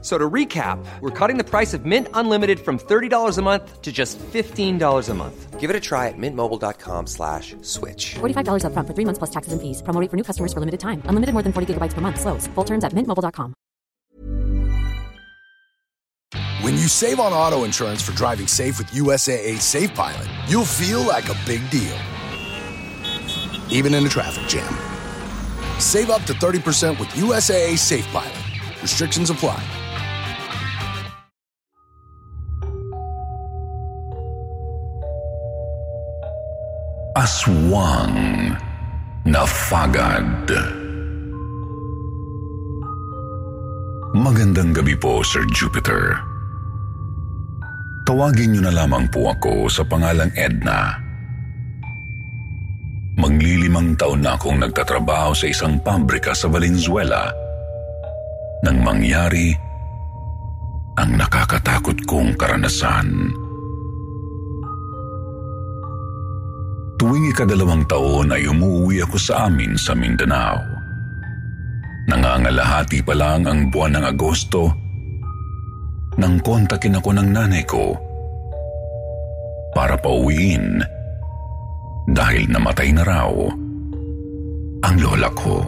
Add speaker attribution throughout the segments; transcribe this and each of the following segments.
Speaker 1: So to recap, we're cutting the price of Mint Unlimited from $30 a month to just $15 a month.
Speaker 2: Give it a try at mintmobile.com slash switch.
Speaker 3: $45 upfront for three months plus taxes and fees. Promo rate for new customers for limited time. Unlimited more than 40 gigabytes per month. Slows. Full terms at mintmobile.com.
Speaker 4: When you save on auto insurance for driving safe with USAA Safe Pilot, you'll feel like a big deal. Even in a traffic jam. Save up to 30% with USAA Safe Pilot. Restrictions apply.
Speaker 5: Aswang na Fagad. Magandang gabi po, Sir Jupiter. Tawagin niyo na lamang po ako sa pangalang Edna. Maglilimang taon na akong nagtatrabaho sa isang pabrika sa Valenzuela nang mangyari ang nakakatakot kong karanasan. Tuwing ikadalawang taon ay umuwi ako sa amin sa Mindanao. Nangangalahati pa lang ang buwan ng Agosto nang kontakin ako ng nanay ko para pauwiin dahil namatay na raw ang lola ko.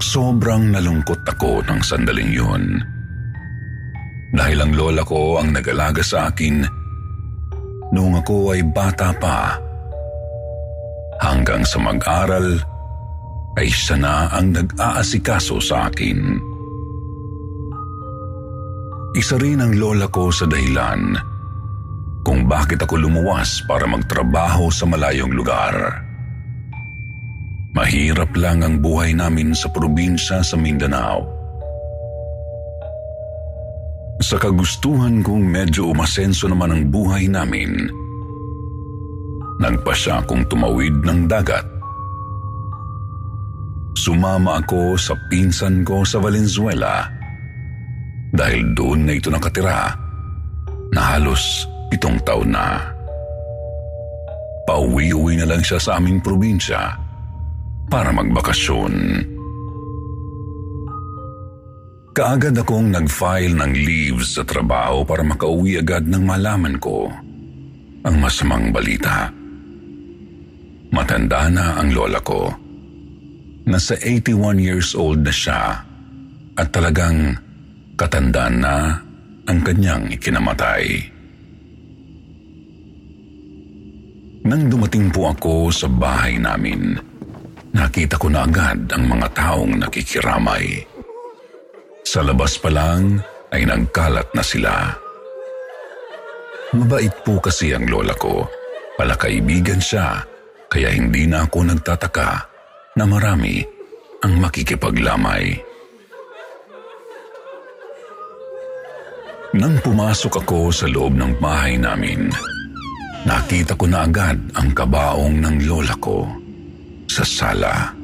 Speaker 5: Sobrang nalungkot ako ng sandaling yun. Dahil ang lola ko ang nag-alaga sa akin noong ako ay bata pa. Hanggang sa mag-aral ay siya na ang nag-aasikaso sa akin. Isa rin ang lola ko sa dahilan kung bakit ako lumuwas para magtrabaho sa malayong lugar. Mahirap lang ang buhay namin sa probinsya sa Mindanao. Sa kagustuhan kong medyo umasenso naman ang buhay namin, nagpa siya akong tumawid ng dagat. Sumama ako sa pinsan ko sa Valenzuela dahil doon na ito nakatira na halos pitong taon na. Pauwi-uwi na lang siya sa aming probinsya para magbakasyon. Kaagad akong nag-file ng leaves sa trabaho para makauwi agad nang malaman ko ang masamang balita. Matanda na ang lola ko. Nasa 81 years old na siya at talagang katandaan na ang kanyang ikinamatay. Nang dumating po ako sa bahay namin, nakita ko na agad ang mga taong nakikiramay. Sa labas pa lang ay nagkalat na sila. Mabait po kasi ang lola ko. Palakaibigan siya, kaya hindi na ako nagtataka na marami ang makikipaglamay. Nang pumasok ako sa loob ng bahay namin, nakita ko na agad ang kabaong ng lola ko sa sala.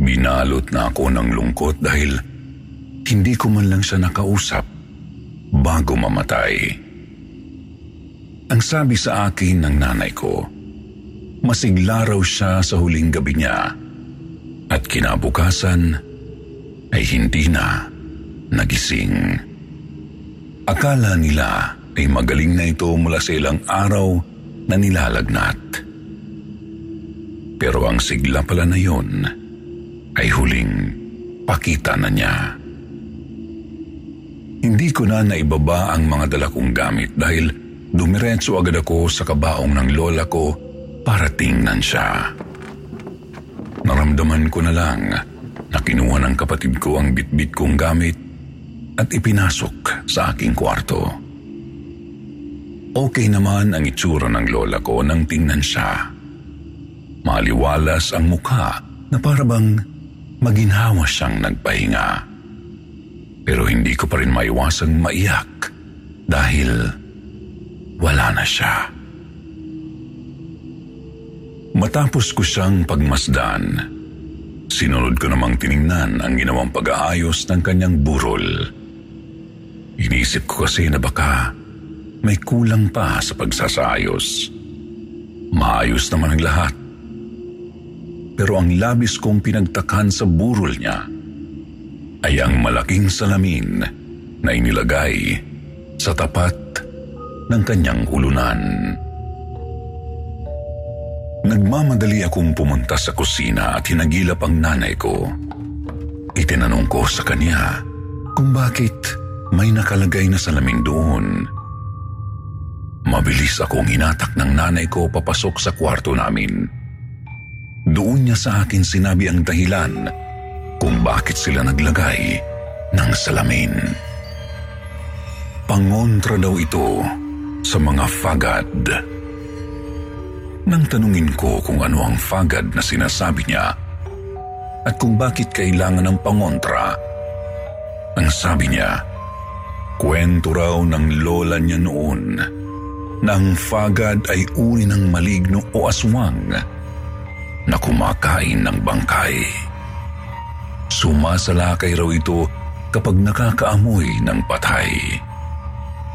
Speaker 5: Binalot na ako ng lungkot dahil hindi ko man lang siya nakausap bago mamatay. Ang sabi sa akin ng nanay ko, masigla raw siya sa huling gabi niya at kinabukasan ay hindi na nagising. Akala nila ay magaling na ito mula sa ilang araw na nilalagnat. Pero ang sigla pala na yon ay huling pakita na niya. Hindi ko na naibaba ang mga dala kong gamit dahil dumiretso agad ako sa kabaong ng lola ko para tingnan siya. Naramdaman ko na lang na kinuha ng kapatid ko ang bitbit kong gamit at ipinasok sa aking kwarto. Okay naman ang itsura ng lola ko nang tingnan siya. Maliwalas ang mukha na parabang maginhawa siyang nagpahinga. Pero hindi ko pa rin maiwasang maiyak dahil wala na siya. Matapos ko siyang pagmasdan, sinunod ko namang tiningnan ang ginawang pag-aayos ng kanyang burol. Inisip ko kasi na baka may kulang pa sa pagsasayos. Maayos naman ang lahat. Pero ang labis kong pinagtakan sa burol niya ay ang malaking salamin na inilagay sa tapat ng kanyang ulunan. Nagmamadali akong pumunta sa kusina at hinagilap ang nanay ko. Itinanong ko sa kanya kung bakit may nakalagay na salamin doon. Mabilis akong hinatak ng nanay ko papasok sa kwarto namin. Doon niya sa akin sinabi ang dahilan kung bakit sila naglagay ng salamin. Pangontra daw ito sa mga fagad. Nang tanungin ko kung ano ang fagad na sinasabi niya at kung bakit kailangan ng pangontra, ang sabi niya, kwento raw ng lola niya noon na ang fagad ay uri ng maligno o aswang na kumakain ng bangkay. Sumasalakay raw ito kapag nakakaamoy ng patay.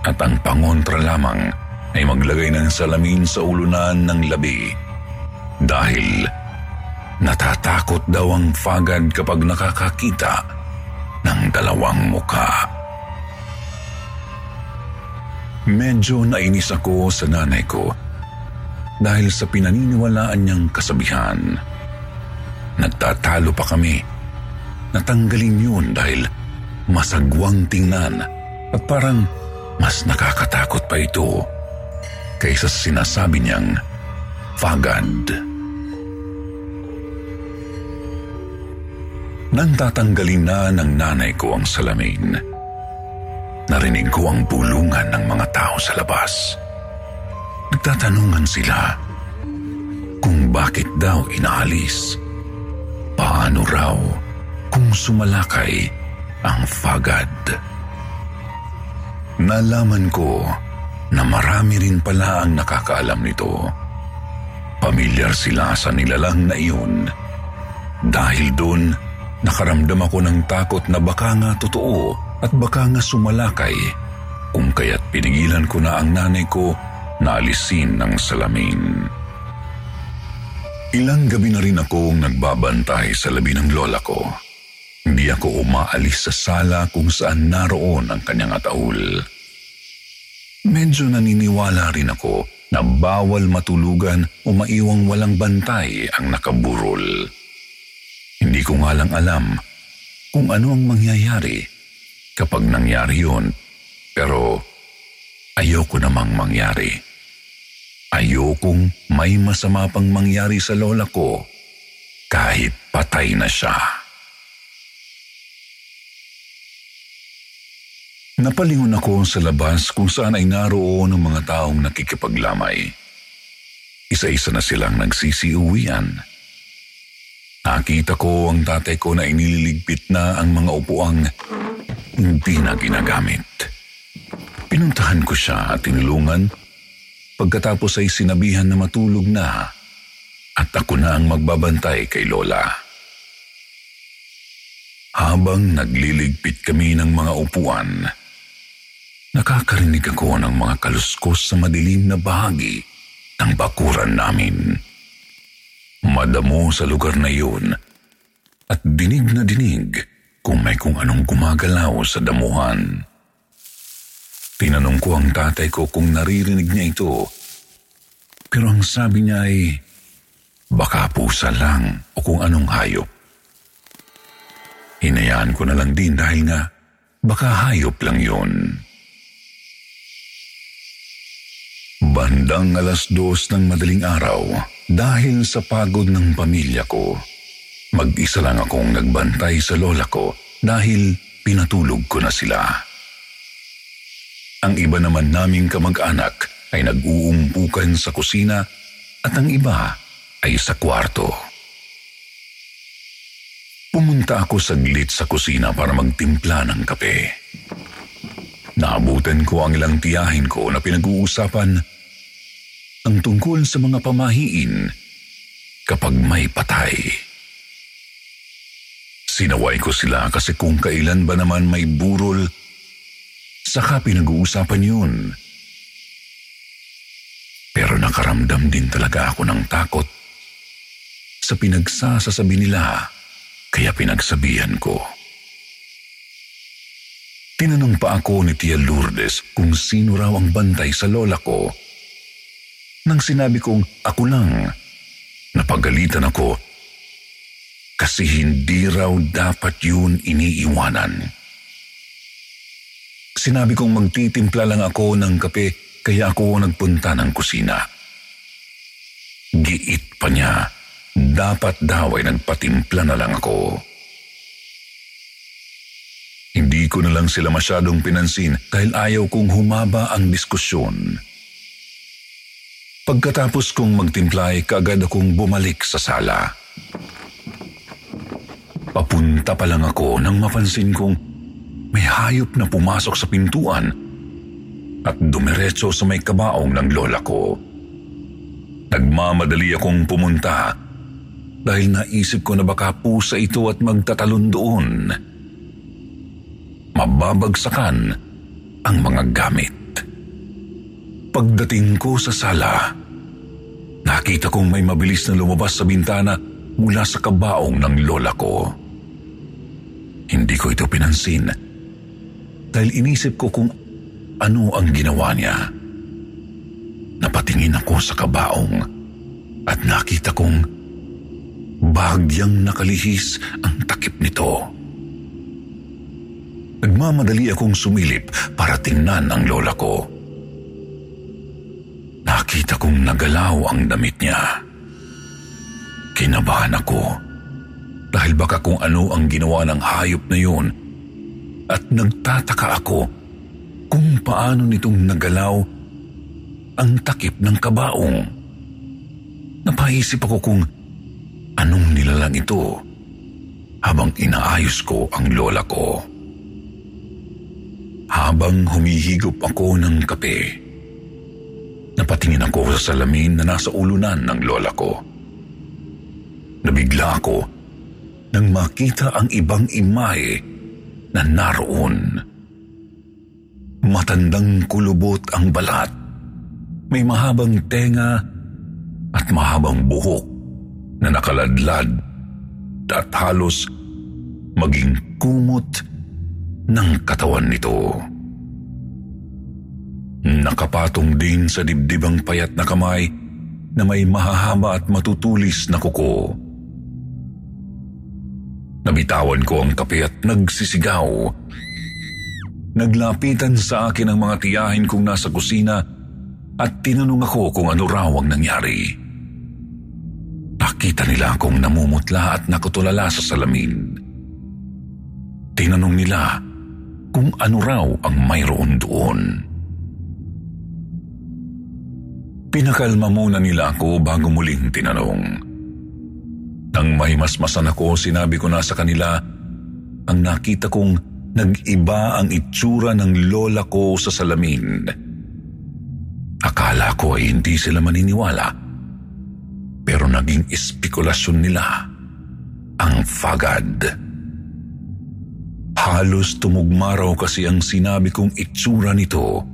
Speaker 5: At ang pangontra lamang ay maglagay ng salamin sa ulunan ng labi. Dahil natatakot daw ang fagad kapag nakakakita ng dalawang muka. Medyo nainis ako sa nanay ko dahil sa pinaniniwalaan niyang kasabihan. Nagtatalo pa kami. Natanggalin yun dahil masagwang tingnan at parang mas nakakatakot pa ito kaysa sa sinasabi niyang fagad. Nang tatanggalin na ng nanay ko ang salamin, narinig ko ang bulungan ng mga tao sa labas. Nagtatanungan sila kung bakit daw inaalis. Paano raw kung sumalakay ang fagad. Nalaman ko na marami rin pala ang nakakaalam nito. Pamilyar sila sa nilalang na iyon. Dahil doon, nakaramdam ako ng takot na baka nga totoo at baka nga sumalakay kung kaya't pinigilan ko na ang nanay ko na alisin ng salamin. Ilang gabi na rin akong nagbabantay sa labi ng lola ko. Hindi ako umaalis sa sala kung saan naroon ang kanyang ataul. Medyo naniniwala rin ako na bawal matulugan o maiwang walang bantay ang nakaburol. Hindi ko nga lang alam kung ano ang mangyayari kapag nangyari yun, pero ayoko namang mangyari. Ayokong may masama pang mangyari sa lola ko kahit patay na siya. Napalingon ako sa labas kung saan ay naroon ang mga taong nakikipaglamay. Isa-isa na silang nagsisiuwian. Nakita ko ang tatay ko na inililigpit na ang mga upuang hindi na ginagamit. Pinuntahan ko siya at tinulungan. Pagkatapos ay sinabihan na matulog na at ako na ang magbabantay kay Lola. Habang nagliligpit kami ng mga upuan, nakakarinig ako ng mga kaluskos sa madilim na bahagi ng bakuran namin. Madamo sa lugar na yun at dinig na dinig kung may kung anong gumagalaw sa damuhan. Tinanong ko ang tatay ko kung naririnig niya ito. Pero ang sabi niya ay baka pusa lang o kung anong hayop. Hinayaan ko na lang din dahil nga baka hayop lang yun. Bandang alas dos ng madaling araw dahil sa pagod ng pamilya ko. Mag-isa lang akong nagbantay sa lola ko dahil pinatulog ko na sila. Ang iba naman naming kamag-anak ay nag-uumpukan sa kusina at ang iba ay sa kwarto. Pumunta ako saglit sa kusina para magtimpla ng kape. Naabutan ko ang ilang tiyahin ko na pinag-uusapan ang tungkol sa mga pamahiin kapag may patay. Sinaway ko sila kasi kung kailan ba naman may burol, saka pinag-uusapan yun. Pero nakaramdam din talaga ako ng takot sa pinagsasasabi nila, kaya pinagsabihan ko. Tinanong pa ako ni Tia Lourdes kung sino raw ang bantay sa lola ko. Nang sinabi kong ako lang, napagalitan ako kasi hindi raw dapat yun iniiwanan. Sinabi kong magtitimpla lang ako ng kape kaya ako nagpunta ng kusina. Giit pa niya, dapat daw ay nagpatimpla na lang ako. Hindi ko na lang sila masyadong pinansin dahil ayaw kong humaba ang diskusyon. Pagkatapos kong magtimpla ay kaagad akong bumalik sa sala. Papunta pa lang ako nang mapansin kong may hayop na pumasok sa pintuan at dumiretso sa may kabaong ng lola ko. Nagmamadali akong pumunta dahil naisip ko na baka pusa ito at magtatalon doon. Mababagsakan ang mga gamit. Pagdating ko sa sala, nakita kong may mabilis na lumabas sa bintana mula sa kabaong ng lola ko. Hindi ko ito pinansin dahil inisip ko kung ano ang ginawa niya. Napatingin ako sa kabaong at nakita kong bahagyang nakalihis ang takip nito. Nagmamadali akong sumilip para tingnan ang lola ko. Nakita kong nagalaw ang damit niya. Kinabahan ako dahil baka kung ano ang ginawa ng hayop na yun at nagtataka ako kung paano nitong nagalaw ang takip ng kabaong. Napaisip ako kung anong nilalang ito habang inaayos ko ang lola ko. Habang humihigop ako ng kape, napatingin ako sa salamin na nasa ulunan ng lola ko. Nabigla ako nang makita ang ibang imahe na naroon. Matandang kulubot ang balat. May mahabang tenga at mahabang buhok na nakaladlad at halos maging kumot ng katawan nito. Nakapatong din sa dibdibang payat na kamay na may mahahaba at matutulis na kuko. Nabitawan ko ang kape at nagsisigaw. Naglapitan sa akin ang mga tiyahin kong nasa kusina at tinanong ako kung ano raw ang nangyari. Nakita nila akong namumutla at nakutulala sa salamin. Tinanong nila kung ano raw ang mayroon doon. Pinakalma muna nila ako bago muling tinanong. Nang may masmasan ako, sinabi ko na sa kanila ang nakita kong nag-iba ang itsura ng lola ko sa salamin. Akala ko ay hindi sila maniniwala, pero naging espekulasyon nila ang fagad. Halos tumugma raw kasi ang sinabi kong itsura nito.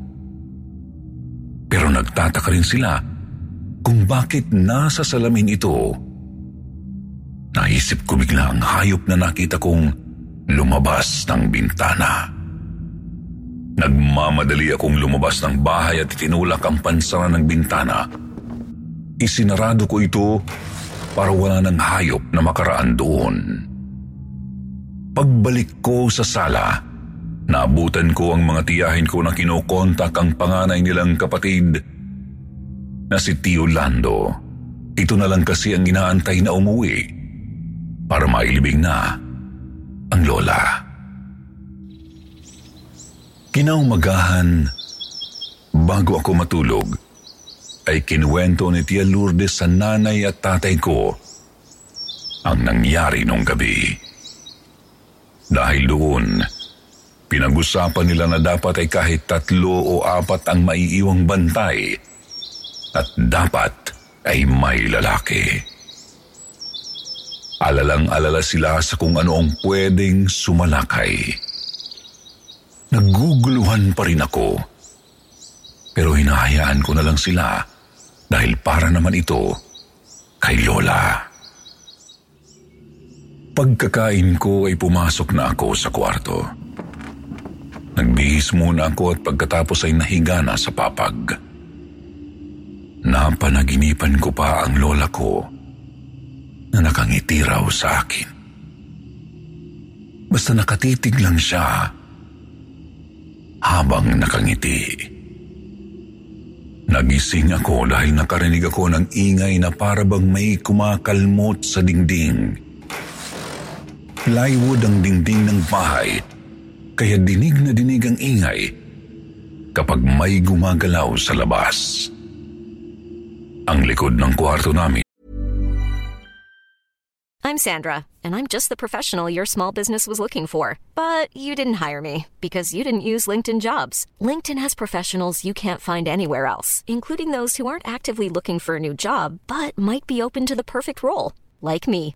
Speaker 5: Pero nagtataka rin sila kung bakit nasa salamin ito. Naisip ko bigla ang hayop na nakita kong lumabas ng bintana. Nagmamadali akong lumabas ng bahay at tinulak ang pansara ng bintana. Isinarado ko ito para wala ng hayop na makaraan doon. Pagbalik ko sa sala, naabutan ko ang mga tiyahin ko na kinokontak ang panganay nilang kapatid na si Tio Lando. Ito na lang kasi ang inaantay na umuwi para mailibing na ang lola. Kinaumagahan, bago ako matulog, ay kinuwento ni Tia Lourdes sa nanay at tatay ko ang nangyari nung gabi. Dahil doon, pinag-usapan nila na dapat ay kahit tatlo o apat ang maiiwang bantay at dapat ay may lalaki. Alalang-alala sila sa kung ano ang pwedeng sumalakay. Naguguluhan pa rin ako. Pero hinahayaan ko na lang sila dahil para naman ito kay Lola. Pagkakain ko ay pumasok na ako sa kwarto. Nagbihis muna ako at pagkatapos ay nahiga na sa papag. Napanaginipan ko pa ang lola ko na nakangiti raw sa akin. Basta nakatitig lang siya habang nakangiti. Nagising ako dahil nakarinig ako ng ingay na parabang may kumakalmot sa dingding. Plywood ang dingding ng bahay, kaya dinig na dinig ang ingay kapag may gumagalaw sa labas. Ang likod ng kwarto namin
Speaker 6: I'm Sandra, and I'm just the professional your small business was looking for. But you didn't hire me because you didn't use LinkedIn jobs. LinkedIn has professionals you can't find anywhere else, including those who aren't actively looking for a new job but might be open to the perfect role, like me.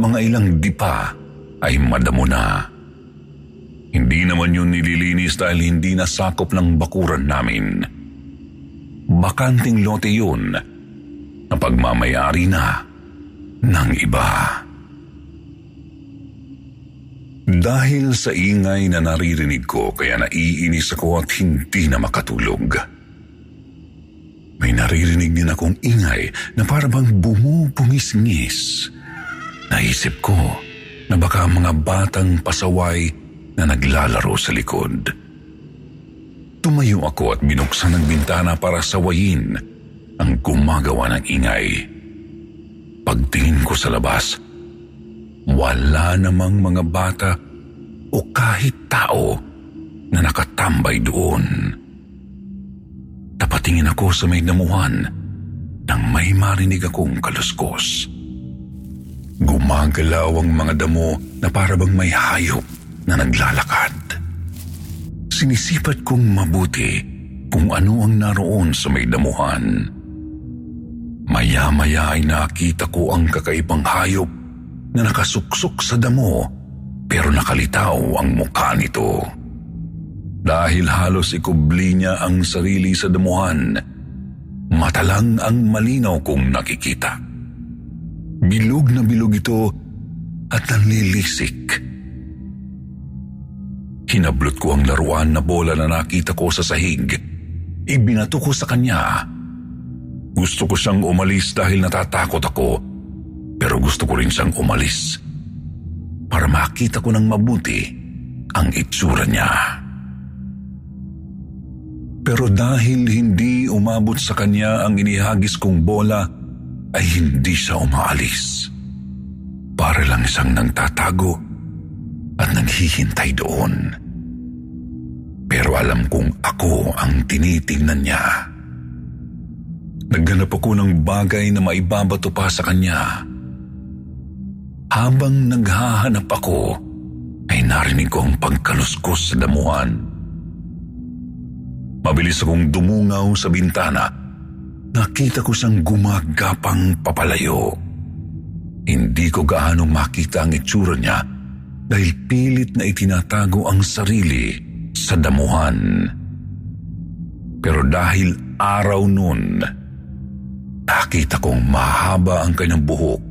Speaker 5: mga ilang dipa ay madamo na. Hindi naman yun nililinis dahil hindi nasakop ng bakuran namin. Bakanting lote yun na pagmamayari na ng iba. Dahil sa ingay na naririnig ko kaya naiinis ako at hindi na makatulog. May naririnig din akong ingay na parabang bumubumisngis. Naisip ko na baka mga batang pasaway na naglalaro sa likod. Tumayo ako at binuksan ang bintana para sawayin ang gumagawa ng ingay. Pagtingin ko sa labas, wala namang mga bata o kahit tao na nakatambay doon. Napatingin ako sa may damuhan nang may marinig akong kaluskos. Gumagalaw ang mga damo na parabang may hayop na naglalakad. Sinisipat kong mabuti kung ano ang naroon sa may damuhan. Maya-maya ay nakita ko ang kakaibang hayop na nakasuksok sa damo pero nakalitaw ang mukha nito. Dahil halos ikubli niya ang sarili sa damuhan, matalang ang malinaw kong nakikita. Bilog na bilog ito at nanlilisik. Hinablot ko ang laruan na bola na nakita ko sa sahig. Ibinato ko sa kanya. Gusto ko siyang umalis dahil natatakot ako pero gusto ko rin siyang umalis para makita ko ng mabuti ang itsura niya. Pero dahil hindi umabot sa kanya ang inihagis kong bola, ay hindi siya umaalis. Para lang siyang nagtatago at naghihintay doon. Pero alam kong ako ang tinitingnan niya. Naghanap ako ng bagay na maibabato pa sa kanya. Habang naghahanap ako, ay narinig ko ang pagkaluskos sa damuhan. Mabilis akong dumungaw sa bintana. Nakita ko siyang gumagapang papalayo. Hindi ko gaano makita ang itsura niya dahil pilit na itinatago ang sarili sa damuhan. Pero dahil araw noon, nakita kong mahaba ang kanyang buhok.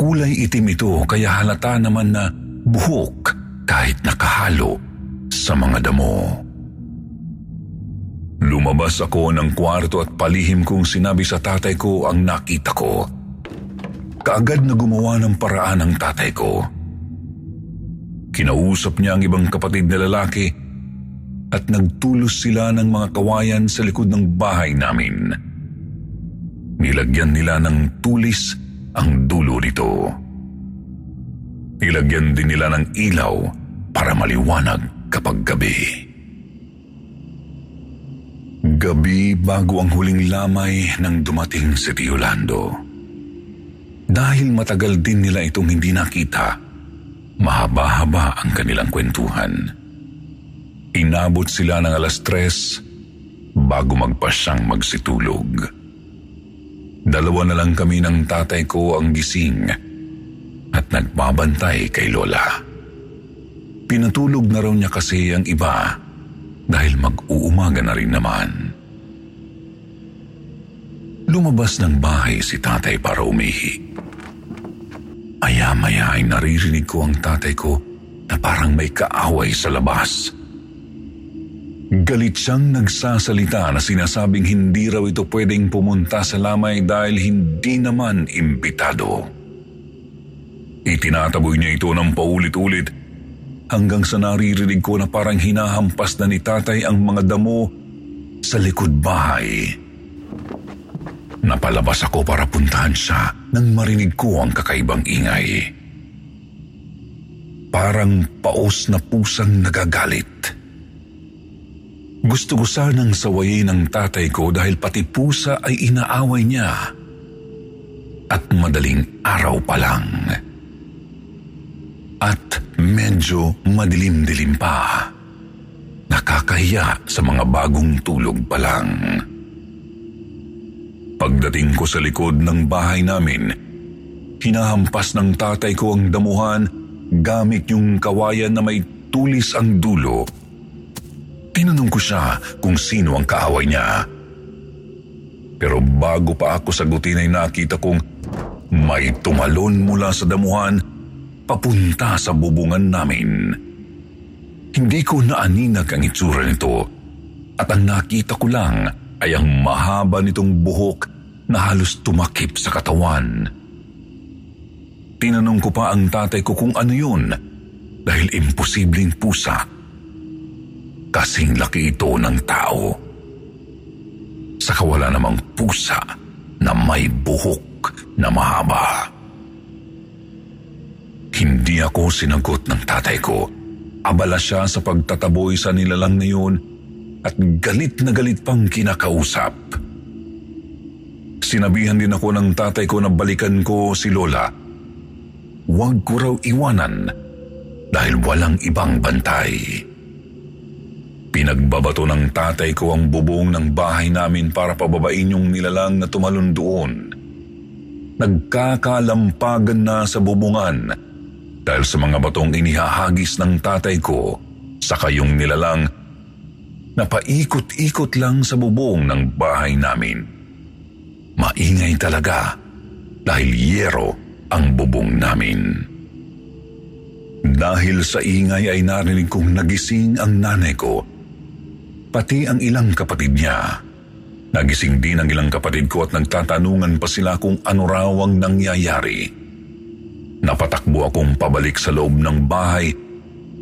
Speaker 5: Kulay itim ito kaya halata naman na buhok kahit nakahalo sa mga damo. Lumabas ako ng kwarto at palihim kong sinabi sa tatay ko ang nakita ko. Kaagad na gumawa ng paraan ang tatay ko. Kinausap niya ang ibang kapatid na lalaki at nagtulos sila ng mga kawayan sa likod ng bahay namin. Nilagyan nila ng tulis ang dulo nito. Nilagyan din nila ng ilaw para maliwanag kapag gabi. Gabi bago ang huling lamay nang dumating si Tio Lando. Dahil matagal din nila itong hindi nakita, mahaba-haba ang kanilang kwentuhan. Inabot sila ng alas tres bago magpasyang magsitulog. Dalawa na lang kami ng tatay ko ang gising at nagbabantay kay Lola. Pinatulog na raw niya kasi ang iba dahil mag-uumaga na rin naman. Lumabas ng bahay si tatay para umihi. Maya-maya ay naririnig ko ang tatay ko na parang may kaaway sa labas. Galit siyang nagsasalita na sinasabing hindi raw ito pwedeng pumunta sa lamay dahil hindi naman imbitado. Itinataboy niya ito ng paulit-ulit hanggang sa naririnig ko na parang hinahampas na ni tatay ang mga damo sa likod bahay. Napalabas ako para puntahan siya nang marinig ko ang kakaibang ingay. Parang paos na pusang nagagalit. Gusto ko sanang sawayin ng tatay ko dahil pati pusa ay inaaway niya. At madaling araw pa lang. At medyo madilim-dilim pa. Nakakahiya sa mga bagong tulog pa lang. Pagdating ko sa likod ng bahay namin, hinahampas ng tatay ko ang damuhan gamit yung kawayan na may tulis ang dulo Tinanong ko siya kung sino ang kaaway niya. Pero bago pa ako sagutin ay nakita kong may tumalon mula sa damuhan papunta sa bubungan namin. Hindi ko naaninag ang itsura nito at ang nakita ko lang ay ang mahaba nitong buhok na halos tumakip sa katawan. Tinanong ko pa ang tatay ko kung ano yun dahil imposibleng pusa Kasing laki ito ng tao. Sa kawala namang pusa na may buhok na mahaba. Hindi ako sinagot ng tatay ko. Abala siya sa pagtataboy sa nilalang na yun at galit na galit pang kinakausap. Sinabihan din ako ng tatay ko na balikan ko si Lola. Huwag ko raw iwanan dahil walang ibang bantay. Pinagbabato ng tatay ko ang bubong ng bahay namin para pababain yung nilalang na tumalon doon. Nagkakalampagan na sa bubungan dahil sa mga batong inihahagis ng tatay ko sa kayong nilalang na paikot-ikot lang sa bubong ng bahay namin. Maingay talaga dahil yero ang bubong namin. Dahil sa ingay ay narinig kong nagising ang nanay ko pati ang ilang kapatid niya. Nagising din ang ilang kapatid ko at nagtatanungan pa sila kung ano raw ang nangyayari. Napatakbo akong pabalik sa loob ng bahay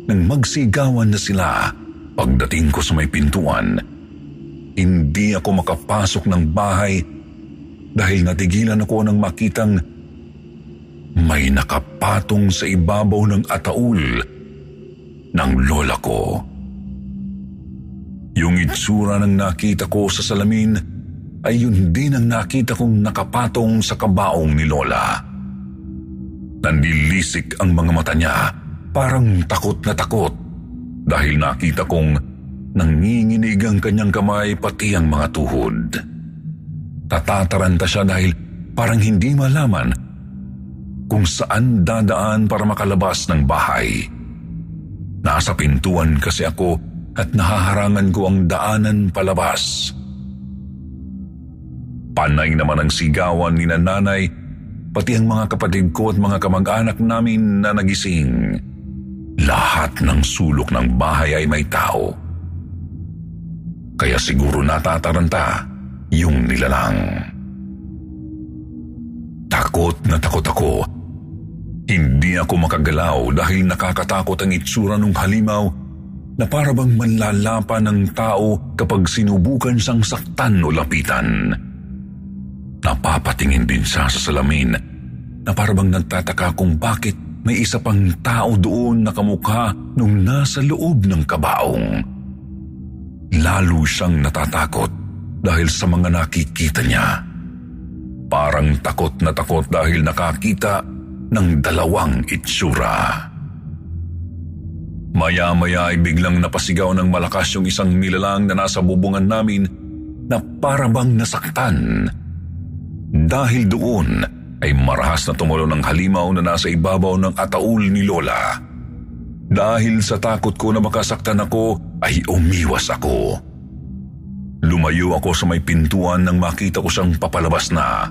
Speaker 5: nang magsigawan na sila pagdating ko sa may pintuan. Hindi ako makapasok ng bahay dahil natigilan ako nang makitang may nakapatong sa ibabaw ng ataul ng lola ko. Yung itsura ng nakita ko sa salamin ay yun din ang nakita kong nakapatong sa kabaong ni Lola. Nandilisik ang mga mata niya, parang takot na takot dahil nakita kong nanginginig ang kanyang kamay pati ang mga tuhod. Tatataranta siya dahil parang hindi malaman kung saan dadaan para makalabas ng bahay. Nasa pintuan kasi ako at nahaharangan ko ang daanan palabas. Panay naman ang sigawan ni nanay, pati ang mga kapatid ko at mga kamag-anak namin na nagising. lahat ng sulok ng bahay ay may tao. Kaya siguro natataranta yung nilalang. Takot na takot ako. Hindi ako makagalaw dahil nakakatakot ang itsura ng halimaw na parabang manlalapa ng tao kapag sinubukan siyang saktan o lapitan. Napapatingin din siya sa salamin na parabang nagtataka kung bakit may isa pang tao doon na kamukha nung nasa loob ng kabaong. Lalo siyang natatakot dahil sa mga nakikita niya. Parang takot na takot dahil nakakita ng dalawang itsura. Maya-maya ay biglang napasigaw ng malakas yung isang nilalang na nasa bubungan namin na parabang nasaktan. Dahil doon ay marahas na tumulo ng halimaw na nasa ibabaw ng ataul ni Lola. Dahil sa takot ko na makasaktan ako ay umiwas ako. Lumayo ako sa may pintuan nang makita ko siyang papalabas na.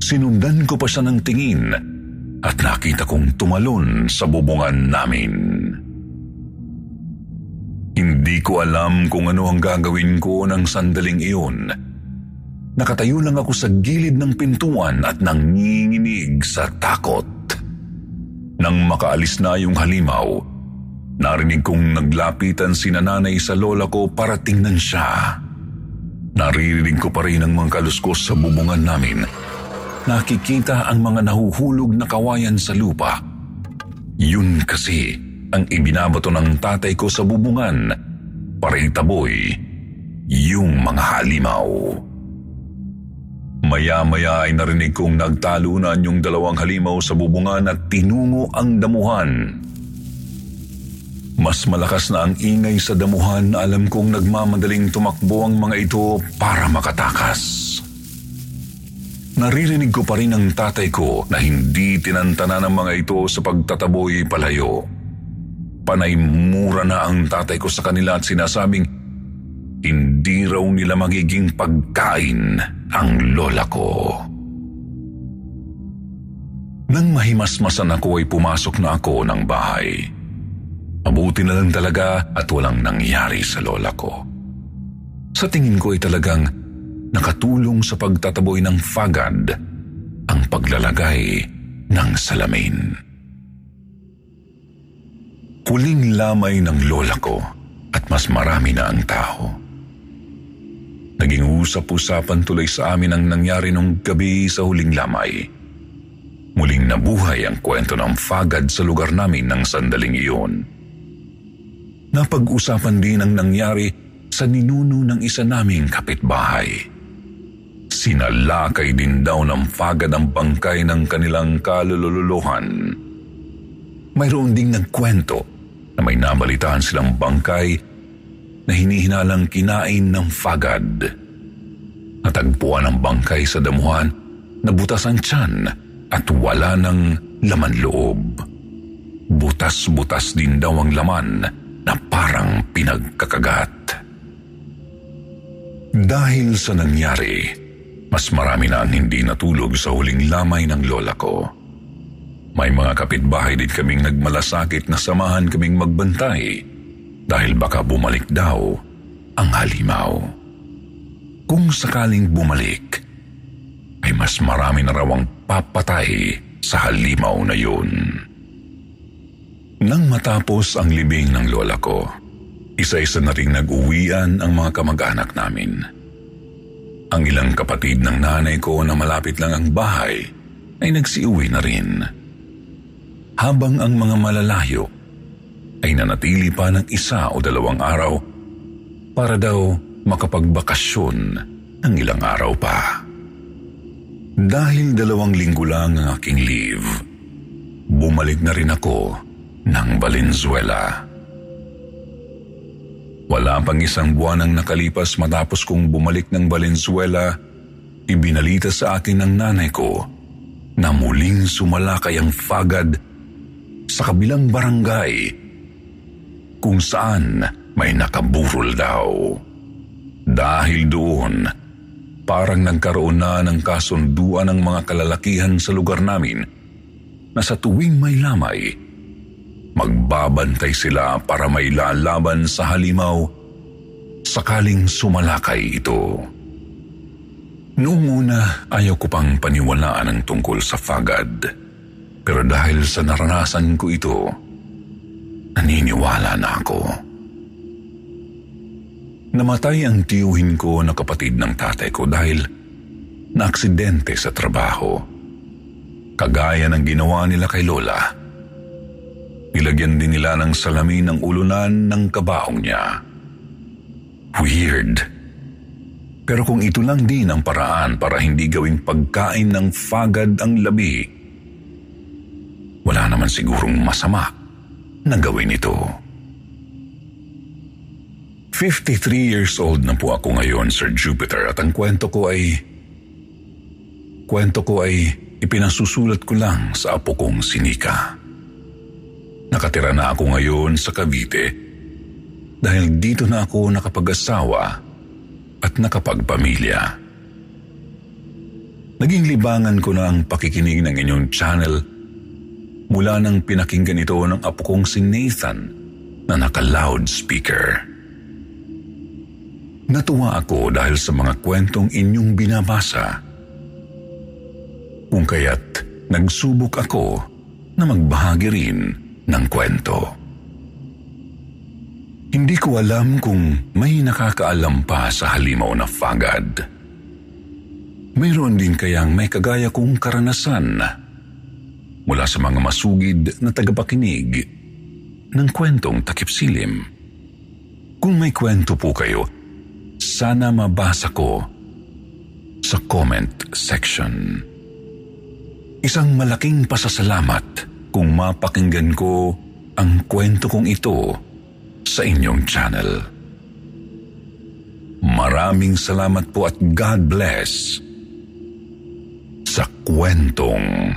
Speaker 5: Sinundan ko pa siya ng tingin at nakita kong tumalon sa bubungan namin. Hindi ko alam kung ano ang gagawin ko ng sandaling iyon. Nakatayo lang ako sa gilid ng pintuan at nanginginig sa takot. Nang makaalis na yung halimaw, narinig kong naglapitan si nanay sa lola ko para tingnan siya. Naririnig ko pa rin ang mga kaluskos sa bubungan namin. Nakikita ang mga nahuhulog na kawayan sa lupa. Yun kasi ang ibinabato ng tatay ko sa bubungan para itaboy yung mga halimaw. Maya-maya ay narinig kong nagtalunan yung dalawang halimaw sa bubungan at tinungo ang damuhan. Mas malakas na ang ingay sa damuhan na alam kong nagmamadaling tumakbo ang mga ito para makatakas. Naririnig ko pa rin ang tatay ko na hindi tinantana ng mga ito sa pagtataboy palayo. Panay mura na ang tatay ko sa kanila at sinasabing hindi raw nila magiging pagkain ang lola ko. Nang mahimasmasan ako ay pumasok na ako ng bahay. Mabuti na lang talaga at walang nangyari sa lola ko. Sa tingin ko ay talagang nakatulong sa pagtataboy ng fagad ang paglalagay ng salamin. Huling lamay ng lola ko at mas marami na ang tao. Naging usap-usapan tuloy sa amin ang nangyari nung gabi sa huling lamay. Muling nabuhay ang kwento ng fagad sa lugar namin ng sandaling iyon. Napag-usapan din ang nangyari sa ninuno ng isa naming kapitbahay. Sinalakay din daw ng fagad ang bangkay ng kanilang kalululuhan. Mayroon ding nagkwento na may nabalitaan silang bangkay na hinihinalang kinain ng fagad. Natagpuan ang bangkay sa damuhan, nabutas ang tiyan at wala ng laman loob. Butas-butas din daw ang laman na parang pinagkakagat. Dahil sa nangyari, mas marami na ang hindi natulog sa huling lamay ng lola ko. May mga kapitbahay din kaming nagmalasakit na samahan kaming magbantay dahil baka bumalik daw ang halimaw. Kung sakaling bumalik, ay mas marami na raw ang papatay sa halimaw na yun. Nang matapos ang libing ng lola ko, isa-isa na ring nag-uwian ang mga kamag-anak namin. Ang ilang kapatid ng nanay ko na malapit lang ang bahay ay nagsiuwi na rin. Habang ang mga malalayo ay nanatili pa ng isa o dalawang araw para daw makapagbakasyon ng ilang araw pa. Dahil dalawang linggo lang ang aking leave, bumalik na rin ako ng Valenzuela. Wala pang isang buwan ang nakalipas matapos kong bumalik ng Valenzuela, ibinalita sa akin ng nanay ko na muling sumalakay ang fagad sa kabilang barangay kung saan may nakaburol daw. Dahil doon, parang nagkaroon na ng kasunduan ng mga kalalakihan sa lugar namin na sa tuwing may lamay, Magbabantay sila para may lalaban sa halimaw sakaling sumalakay ito. Noong una, ayaw ko pang paniwalaan ang tungkol sa fagad. Pero dahil sa naranasan ko ito, naniniwala na ako. Namatay ang tiyuhin ko na kapatid ng tatay ko dahil naaksidente sa trabaho. Kagaya ng ginawa nila kay Lola. Nilagyan din nila ng salamin ng ulunan ng kabaong niya. Weird. Pero kung ito lang din ang paraan para hindi gawing pagkain ng fagad ang labi, wala naman sigurong masama na gawin ito. 53 years old na po ako ngayon, Sir Jupiter, at ang kwento ko ay... Kwento ko ay ipinasusulat ko lang sa apo kong sinika. Nakatira na ako ngayon sa Cavite dahil dito na ako nakapag-asawa at nakapagpamilya. Naging libangan ko na ang pakikinig ng inyong channel mula nang pinakinggan ito ng apo kong si Nathan na naka-loudspeaker. Natuwa ako dahil sa mga kwentong inyong binabasa. Kung kaya't nagsubok ako na magbahagi rin ng kwento. Hindi ko alam kung may nakakaalam pa sa halimaw na fagad. Mayroon din kayang may kagaya kong karanasan mula sa mga masugid na tagapakinig ng kwentong takipsilim. Kung may kwento po kayo, sana mabasa ko sa comment section. Isang malaking pasasalamat kung mapakinggan ko ang kwento kong ito sa inyong channel. Maraming salamat po at God bless sa kwentong